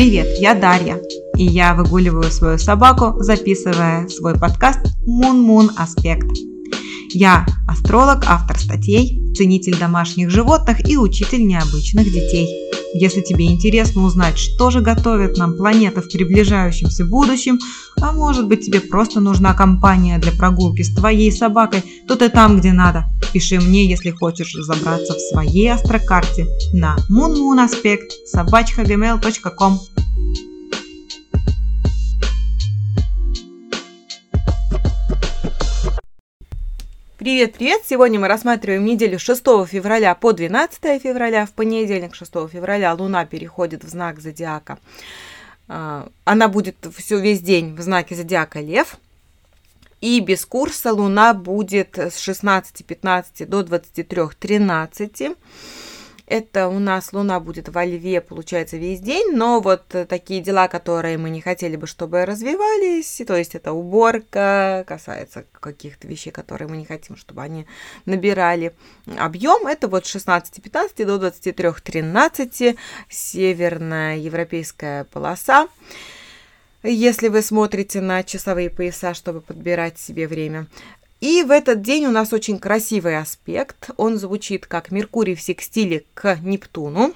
Привет, я Дарья, и я выгуливаю свою собаку, записывая свой подкаст Moon Аспект. Я астролог, автор статей, ценитель домашних животных и учитель необычных детей. Если тебе интересно узнать, что же готовит нам планета в приближающемся будущем, а может быть тебе просто нужна компания для прогулки с твоей собакой, то ты там, где надо. Пиши мне, если хочешь разобраться в своей астрокарте на moonmoonaspect привет! Сегодня мы рассматриваем неделю 6 февраля по 12 февраля. В понедельник 6 февраля Луна переходит в знак зодиака. А, она будет все весь день в знаке зодиака Лев. И без курса Луна будет с 16.15 до 23.13. Это у нас Луна будет во Льве, получается, весь день, но вот такие дела, которые мы не хотели бы, чтобы развивались, то есть это уборка, касается каких-то вещей, которые мы не хотим, чтобы они набирали объем, это вот 16-15 до 23-13, северная европейская полоса. Если вы смотрите на часовые пояса, чтобы подбирать себе время, и в этот день у нас очень красивый аспект. Он звучит как Меркурий в секстиле к Нептуну.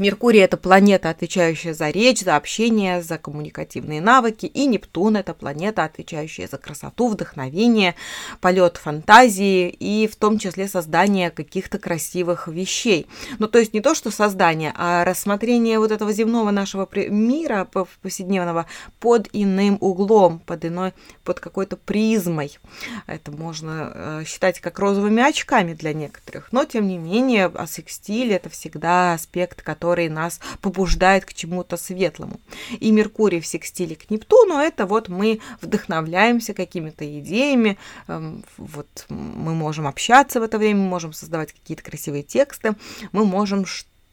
Меркурий – это планета, отвечающая за речь, за общение, за коммуникативные навыки, и Нептун – это планета, отвечающая за красоту, вдохновение, полет фантазии и в том числе создание каких-то красивых вещей. Ну, то есть не то, что создание, а рассмотрение вот этого земного нашего мира повседневного под иным углом, под иной, под какой-то призмой. Это можно э, считать как розовыми очками для некоторых, но тем не менее, асекстиль – это всегда аспект, который который нас побуждает к чему-то светлому. И Меркурий в секстиле к Нептуну, это вот мы вдохновляемся какими-то идеями, эм, вот мы можем общаться в это время, мы можем создавать какие-то красивые тексты, мы можем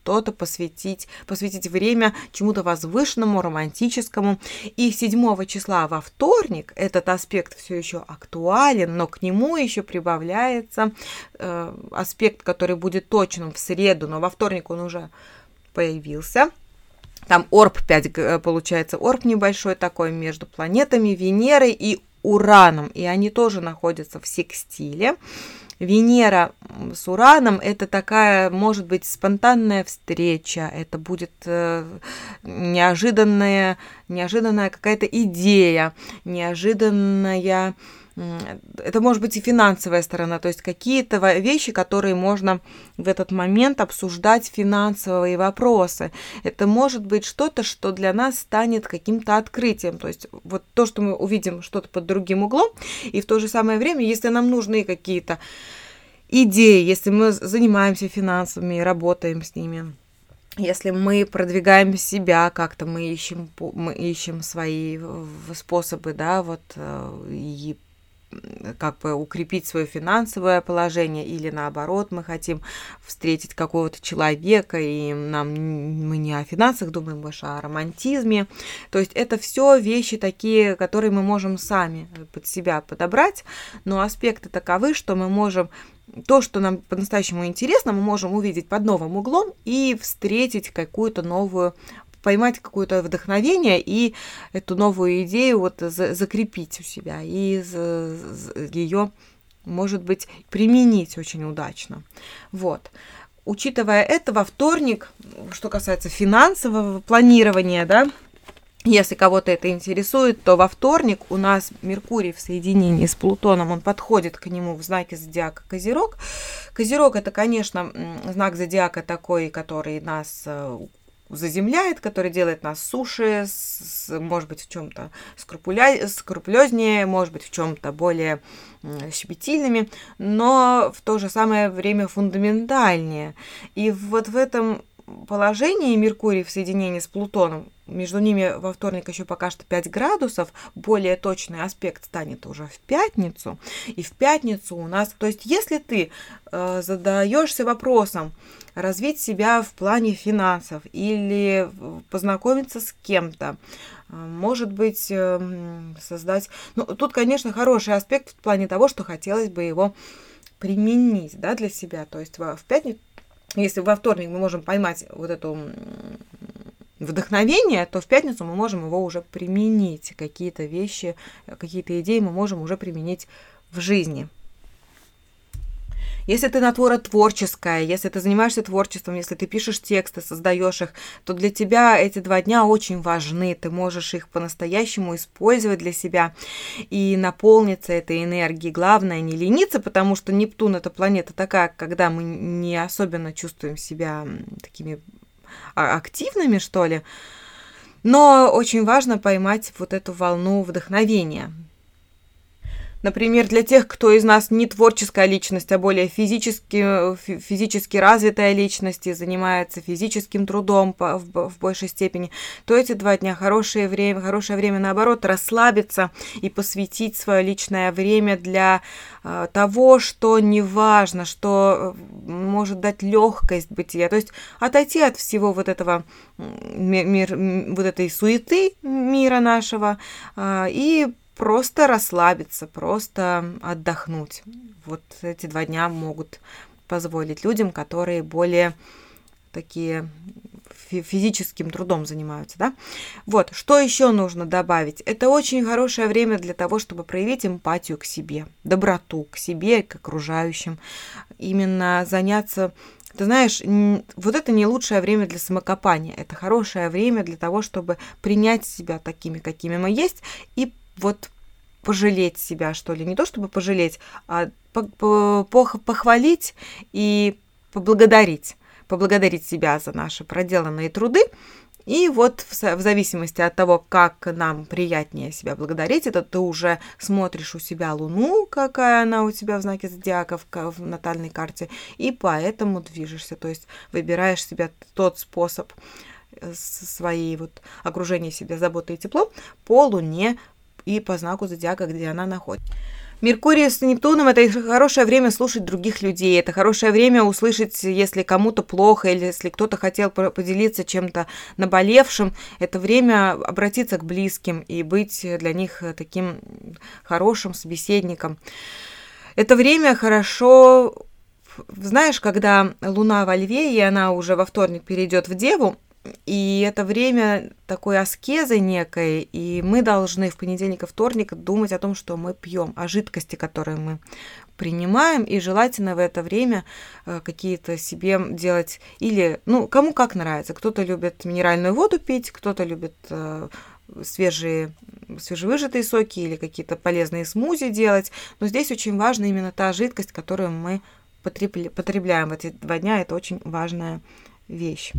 что-то посвятить, посвятить время чему-то возвышенному, романтическому. И 7 числа во вторник этот аспект все еще актуален, но к нему еще прибавляется э, аспект, который будет точным в среду, но во вторник он уже появился. Там орб 5, э, получается, орб небольшой такой между планетами Венерой и Ураном. И они тоже находятся в секстиле. Венера с Ураном это такая, может быть, спонтанная встреча, это будет э, неожиданная, неожиданная какая-то идея, неожиданная это может быть и финансовая сторона, то есть какие-то вещи, которые можно в этот момент обсуждать финансовые вопросы. Это может быть что-то, что для нас станет каким-то открытием, то есть вот то, что мы увидим что-то под другим углом, и в то же самое время, если нам нужны какие-то идеи, если мы занимаемся финансами и работаем с ними, если мы продвигаем себя как-то, мы ищем, мы ищем свои способы, да, вот э, и как бы укрепить свое финансовое положение, или наоборот, мы хотим встретить какого-то человека, и нам мы не о финансах думаем больше, а о романтизме. То есть это все вещи такие, которые мы можем сами под себя подобрать, но аспекты таковы, что мы можем то, что нам по-настоящему интересно, мы можем увидеть под новым углом и встретить какую-то новую поймать какое-то вдохновение и эту новую идею вот за закрепить у себя и ее, может быть, применить очень удачно. Вот. Учитывая это, во вторник, что касается финансового планирования, да, если кого-то это интересует, то во вторник у нас Меркурий в соединении с Плутоном, он подходит к нему в знаке зодиака Козерог. Козерог это, конечно, знак зодиака такой, который нас э, заземляет, который делает нас суше, с, может быть, в чем-то скрупуля... скрупулезнее, может быть, в чем-то более щепетильными, но в то же самое время фундаментальнее. И вот в этом положении Меркурий в соединении с Плутоном, между ними во вторник еще пока что 5 градусов, более точный аспект станет уже в пятницу. И в пятницу у нас, то есть если ты э, задаешься вопросом развить себя в плане финансов или познакомиться с кем-то, э, может быть, э, создать... Ну, тут, конечно, хороший аспект в плане того, что хотелось бы его применить да, для себя. То есть в пятницу если во вторник мы можем поймать вот эту вдохновение, то в пятницу мы можем его уже применить. Какие-то вещи, какие-то идеи мы можем уже применить в жизни. Если ты натура творческая, если ты занимаешься творчеством, если ты пишешь тексты, создаешь их, то для тебя эти два дня очень важны. Ты можешь их по-настоящему использовать для себя и наполниться этой энергией. Главное не лениться, потому что Нептун это планета такая, когда мы не особенно чувствуем себя такими а, активными, что ли. Но очень важно поймать вот эту волну вдохновения. Например, для тех, кто из нас не творческая личность, а более физически, физически развитая личность и занимается физическим трудом в, в большей степени, то эти два дня хорошее время, хорошее время наоборот расслабиться и посвятить свое личное время для э, того, что не важно, что может дать легкость бытия, то есть отойти от всего вот этого мир, вот этой суеты мира нашего э, и просто расслабиться, просто отдохнуть. Вот эти два дня могут позволить людям, которые более такие физическим трудом занимаются, да? Вот, что еще нужно добавить? Это очень хорошее время для того, чтобы проявить эмпатию к себе, доброту к себе, к окружающим, именно заняться ты знаешь, вот это не лучшее время для самокопания, это хорошее время для того, чтобы принять себя такими, какими мы есть, и вот пожалеть себя, что ли. Не то чтобы пожалеть, а похвалить и поблагодарить. Поблагодарить себя за наши проделанные труды. И вот в, зависимости от того, как нам приятнее себя благодарить, это ты уже смотришь у себя Луну, какая она у тебя в знаке зодиака в, натальной карте, и поэтому движешься, то есть выбираешь себе тот способ э, своей вот окружения себя заботой и теплом по Луне и по знаку зодиака, где она находится. Меркурий с Нептуном – это хорошее время слушать других людей, это хорошее время услышать, если кому-то плохо, или если кто-то хотел поделиться чем-то наболевшим. Это время обратиться к близким и быть для них таким хорошим собеседником. Это время хорошо знаешь, когда Луна во Льве, и она уже во вторник перейдет в Деву, и это время такой аскезы некой, и мы должны в понедельник и вторник думать о том, что мы пьем, о жидкости, которую мы принимаем, и желательно в это время э, какие-то себе делать или, ну, кому как нравится. Кто-то любит минеральную воду пить, кто-то любит э, свежие, свежевыжатые соки или какие-то полезные смузи делать. Но здесь очень важна именно та жидкость, которую мы потребляем в эти два дня. Это очень важная вещь.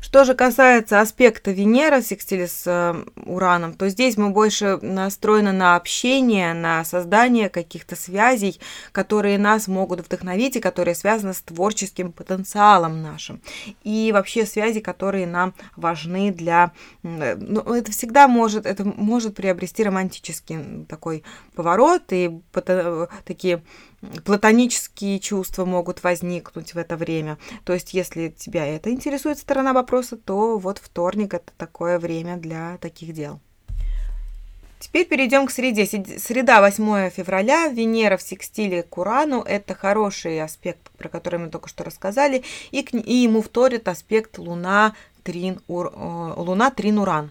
Что же касается аспекта Венера в секстиле с э, Ураном, то здесь мы больше настроены на общение, на создание каких-то связей, которые нас могут вдохновить и которые связаны с творческим потенциалом нашим. И вообще связи, которые нам важны для... Э, ну, это всегда может, это может приобрести романтический такой поворот и такие платонические чувства могут возникнуть в это время. То есть, если тебя это интересует сторона вопроса, то вот вторник это такое время для таких дел. Теперь перейдем к среде. Среда 8 февраля, Венера в секстиле к Урану. Это хороший аспект, про который мы только что рассказали. И, к, и ему вторит аспект Луна Трин, Ур, э, Луна Трин Уран.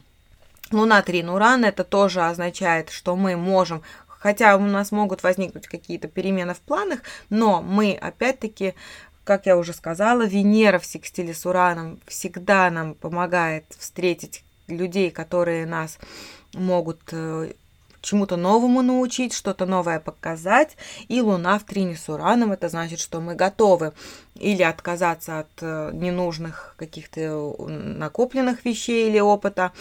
Луна Трин Уран это тоже означает, что мы можем Хотя у нас могут возникнуть какие-то перемены в планах, но мы опять-таки как я уже сказала, Венера в секстиле с Ураном всегда нам помогает встретить людей, которые нас могут э, чему-то новому научить, что-то новое показать. И Луна в трине с Ураном, это значит, что мы готовы или отказаться от э, ненужных каких-то э, накопленных вещей или опыта,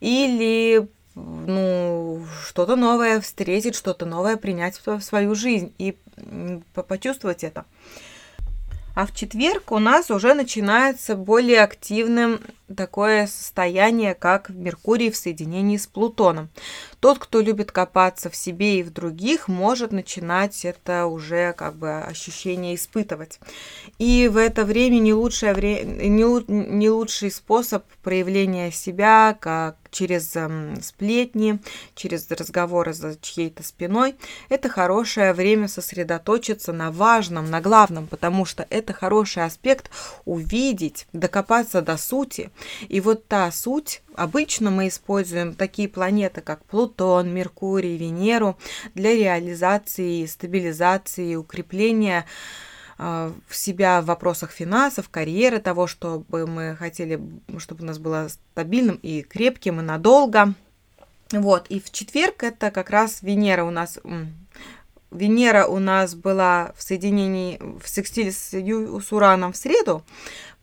или ну, что-то новое встретить, что-то новое принять в свою жизнь и почувствовать это. А в четверг у нас уже начинается более активным такое состояние, как Меркурий в соединении с Плутоном. Тот, кто любит копаться в себе и в других, может начинать это уже как бы ощущение испытывать. И в это время не, лучшее вре... не, не лучший способ проявления себя, как через эм, сплетни, через разговоры за чьей-то спиной. Это хорошее время сосредоточиться на важном, на главном, потому что это хороший аспект увидеть, докопаться до сути, И вот та суть, обычно мы используем такие планеты, как Плутон, Меркурий, Венеру для реализации, стабилизации, укрепления а, в себя в вопросах финансов, карьеры, того, чтобы мы хотели, чтобы у нас было стабильным и крепким, и надолго. Вот, и в четверг это как раз Венера у нас Венера у нас была в соединении, в секстиле с, с Ураном в среду,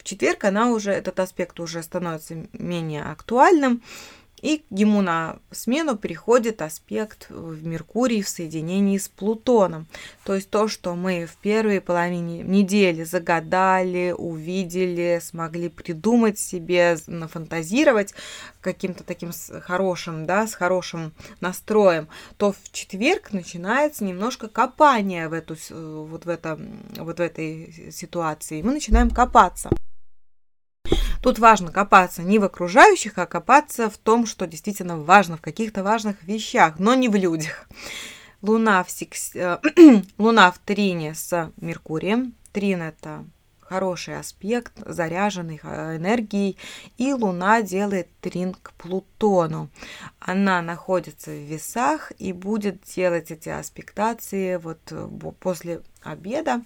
в четверг она уже, этот аспект уже становится менее актуальным. И ему на смену приходит аспект в Меркурии в соединении с Плутоном. То есть то, что мы в первой половине недели загадали, увидели, смогли придумать себе, нафантазировать каким-то таким хорошим, да, с хорошим настроем, то в четверг начинается немножко копание в эту, вот в, этом, вот в этой ситуации. Мы начинаем копаться. Тут важно копаться не в окружающих, а копаться в том, что действительно важно, в каких-то важных вещах, но не в людях. Луна в, секс... Э, Луна в трине с Меркурием. Трин – это хороший аспект, заряженный э, энергией, и Луна делает трин к Плутону. Она находится в весах и будет делать эти аспектации вот э, после обеда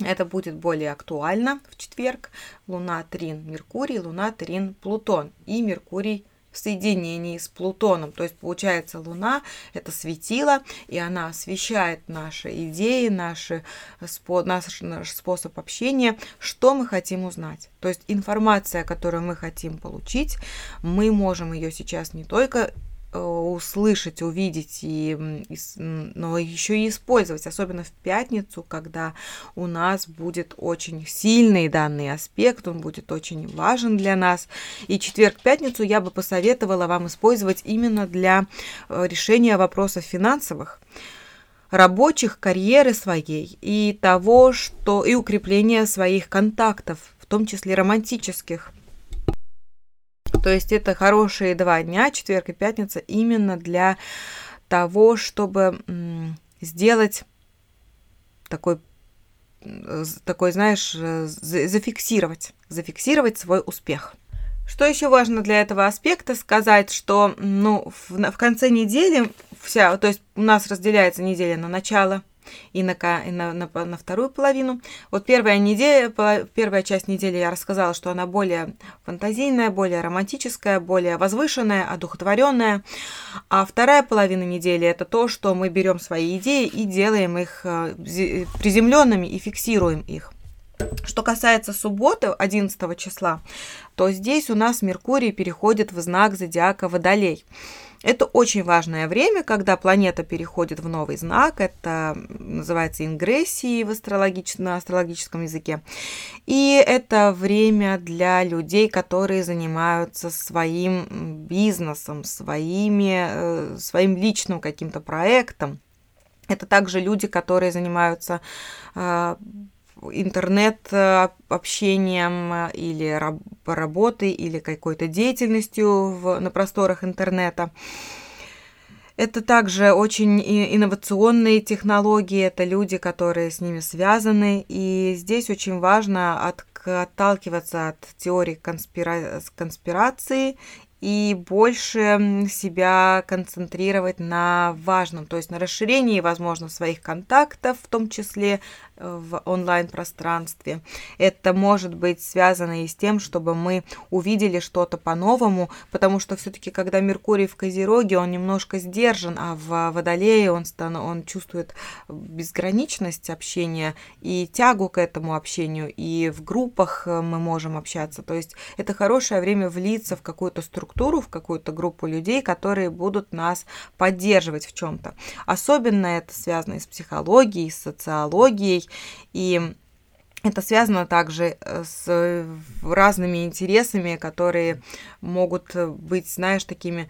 это будет более актуально в четверг. Луна Трин Меркурий, Луна Трин Плутон и Меркурий в соединении с Плутоном. То есть получается Луна это светило, и она освещает наши идеи, наши, наш, наш способ общения, что мы хотим узнать. То есть информация, которую мы хотим получить, мы можем ее сейчас не только услышать, увидеть, и, но еще и использовать, особенно в пятницу, когда у нас будет очень сильный данный аспект, он будет очень важен для нас. И четверг-пятницу я бы посоветовала вам использовать именно для э, решения вопросов финансовых рабочих, карьеры своей и того, что и укрепления своих контактов, в том числе романтических. То есть это хорошие два дня, четверг и пятница, именно для того, чтобы сделать такой, такой, знаешь, зафиксировать, зафиксировать свой успех. Что еще важно для этого аспекта сказать, что ну, в, в конце недели вся, то есть у нас разделяется неделя на начало и на, и на, на, на вторую половину. Вот первая неделя, первая часть недели я рассказала, что она более фантазийная, более романтическая, более возвышенная, одухотворенная. А вторая половина недели это то, что мы берем свои идеи и делаем их э, приземленными и фиксируем их. Что касается субботы, 11 числа, то здесь у нас Меркурий переходит в знак зодиака Водолей. Это очень важное время, когда планета переходит в новый знак. Это называется ингрессией в астрологич... на астрологическом языке. И это время для людей, которые занимаются своим бизнесом, своими, э, своим личным каким-то проектом. Это также люди, которые занимаются э, интернет-общением э, или работой, или какой-то деятельностью в, на просторах интернета. Это также очень инновационные технологии, это люди, которые с ними связаны. И здесь очень важно от, отталкиваться от теории конспира... конспирации и больше себя концентрировать на важном, то есть на расширении, возможно, своих контактов, в том числе в онлайн-пространстве. Это может быть связано и с тем, чтобы мы увидели что-то по-новому, потому что все-таки, когда Меркурий в Козероге, он немножко сдержан, а в Водолее он, стан, он чувствует безграничность общения и тягу к этому общению, и в группах мы можем общаться. То есть это хорошее время влиться в какую-то структуру, в какую-то группу людей, которые будут нас поддерживать в чем-то. Особенно это связано и с психологией, с социологией, и это связано также э, с разными интересами, которые могут быть, знаешь, такими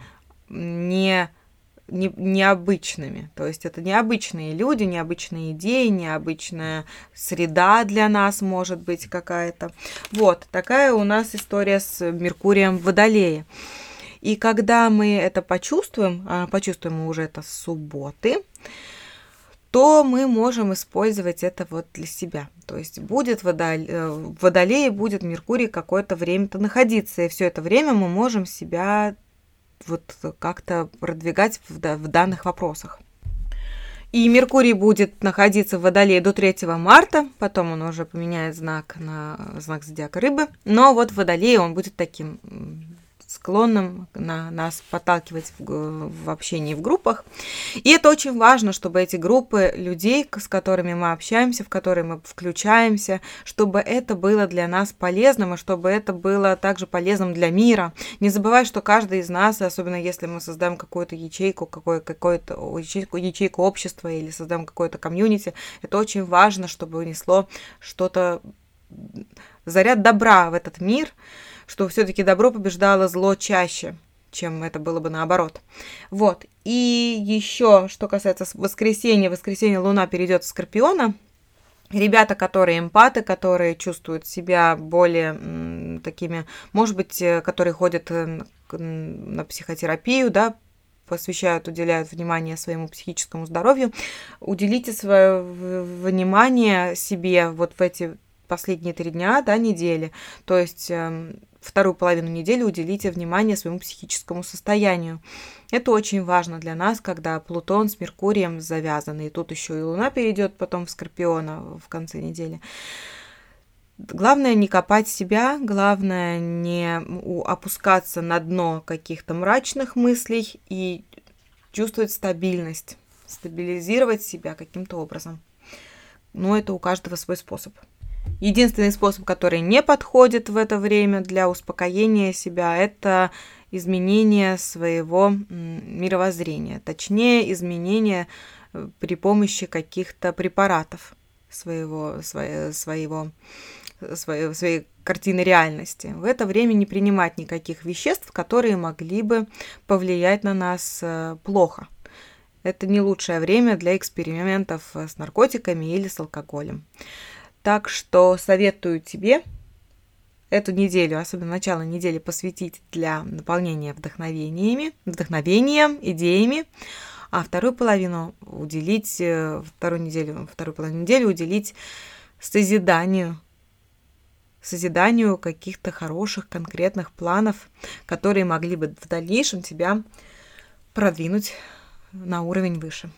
не, не, необычными. То есть это необычные люди, необычные идеи, необычная среда для нас может быть какая-то. Вот, такая у нас история с Меркурием в Водолее. И когда мы это почувствуем, а почувствуем мы уже это с субботы, то мы можем использовать это вот для себя. То есть будет водоле... Э, в Водолее будет Меркурий какое-то время-то находиться, и все это время мы можем себя вот как-то продвигать в, в данных вопросах. И Меркурий будет находиться в Водолее до 3 марта, потом он уже поменяет знак на знак зодиака рыбы, но вот в Водолее он будет таким склонным на нас подталкивать в, в общении в группах. И это очень важно, чтобы эти группы людей, с которыми мы общаемся, в которые мы включаемся, чтобы это было для нас полезным, и чтобы это было также полезным для мира. Не забывай, что каждый из нас, особенно если мы создаем какую-то ячейку, какое, какое-то ячейку, ячейку общества или создаем какое-то комьюнити, это очень важно, чтобы унесло что-то заряд добра в этот мир, что все-таки добро побеждало зло чаще, чем это было бы наоборот. Вот. И еще, что касается воскресенья, воскресенье Луна перейдет в Скорпиона. Ребята, которые эмпаты, которые чувствуют себя более такими, может быть, э, которые ходят э, на психотерапию, да, посвящают, уделяют внимание своему психическому здоровью, уделите свое внимание себе вот в эти последние три дня, да, недели. То есть эм, вторую половину недели уделите внимание своему психическому состоянию. Это очень важно для нас, когда Плутон с Меркурием завязаны, и тут еще и Луна перейдет потом в Скорпиона в конце недели. Главное не копать себя, главное не опускаться на дно каких-то мрачных мыслей и чувствовать стабильность, стабилизировать себя каким-то образом. Но это у каждого свой способ. Единственный способ, который не подходит в это время для успокоения себя, это изменение своего мировоззрения, точнее изменение э, при помощи каких-то препаратов своего, своего, своего, своей, своей картины реальности. В это время не принимать никаких веществ, которые могли бы повлиять на нас э, плохо. Это не лучшее время для экспериментов с наркотиками или с алкоголем. Так что советую тебе эту неделю, особенно начало недели, посвятить для наполнения вдохновениями, вдохновением, идеями, а вторую половину уделить, э, вторую неделю, вторую половину недели уделить созиданию, созиданию каких-то хороших, конкретных планов, которые могли бы в дальнейшем тебя продвинуть на уровень выше.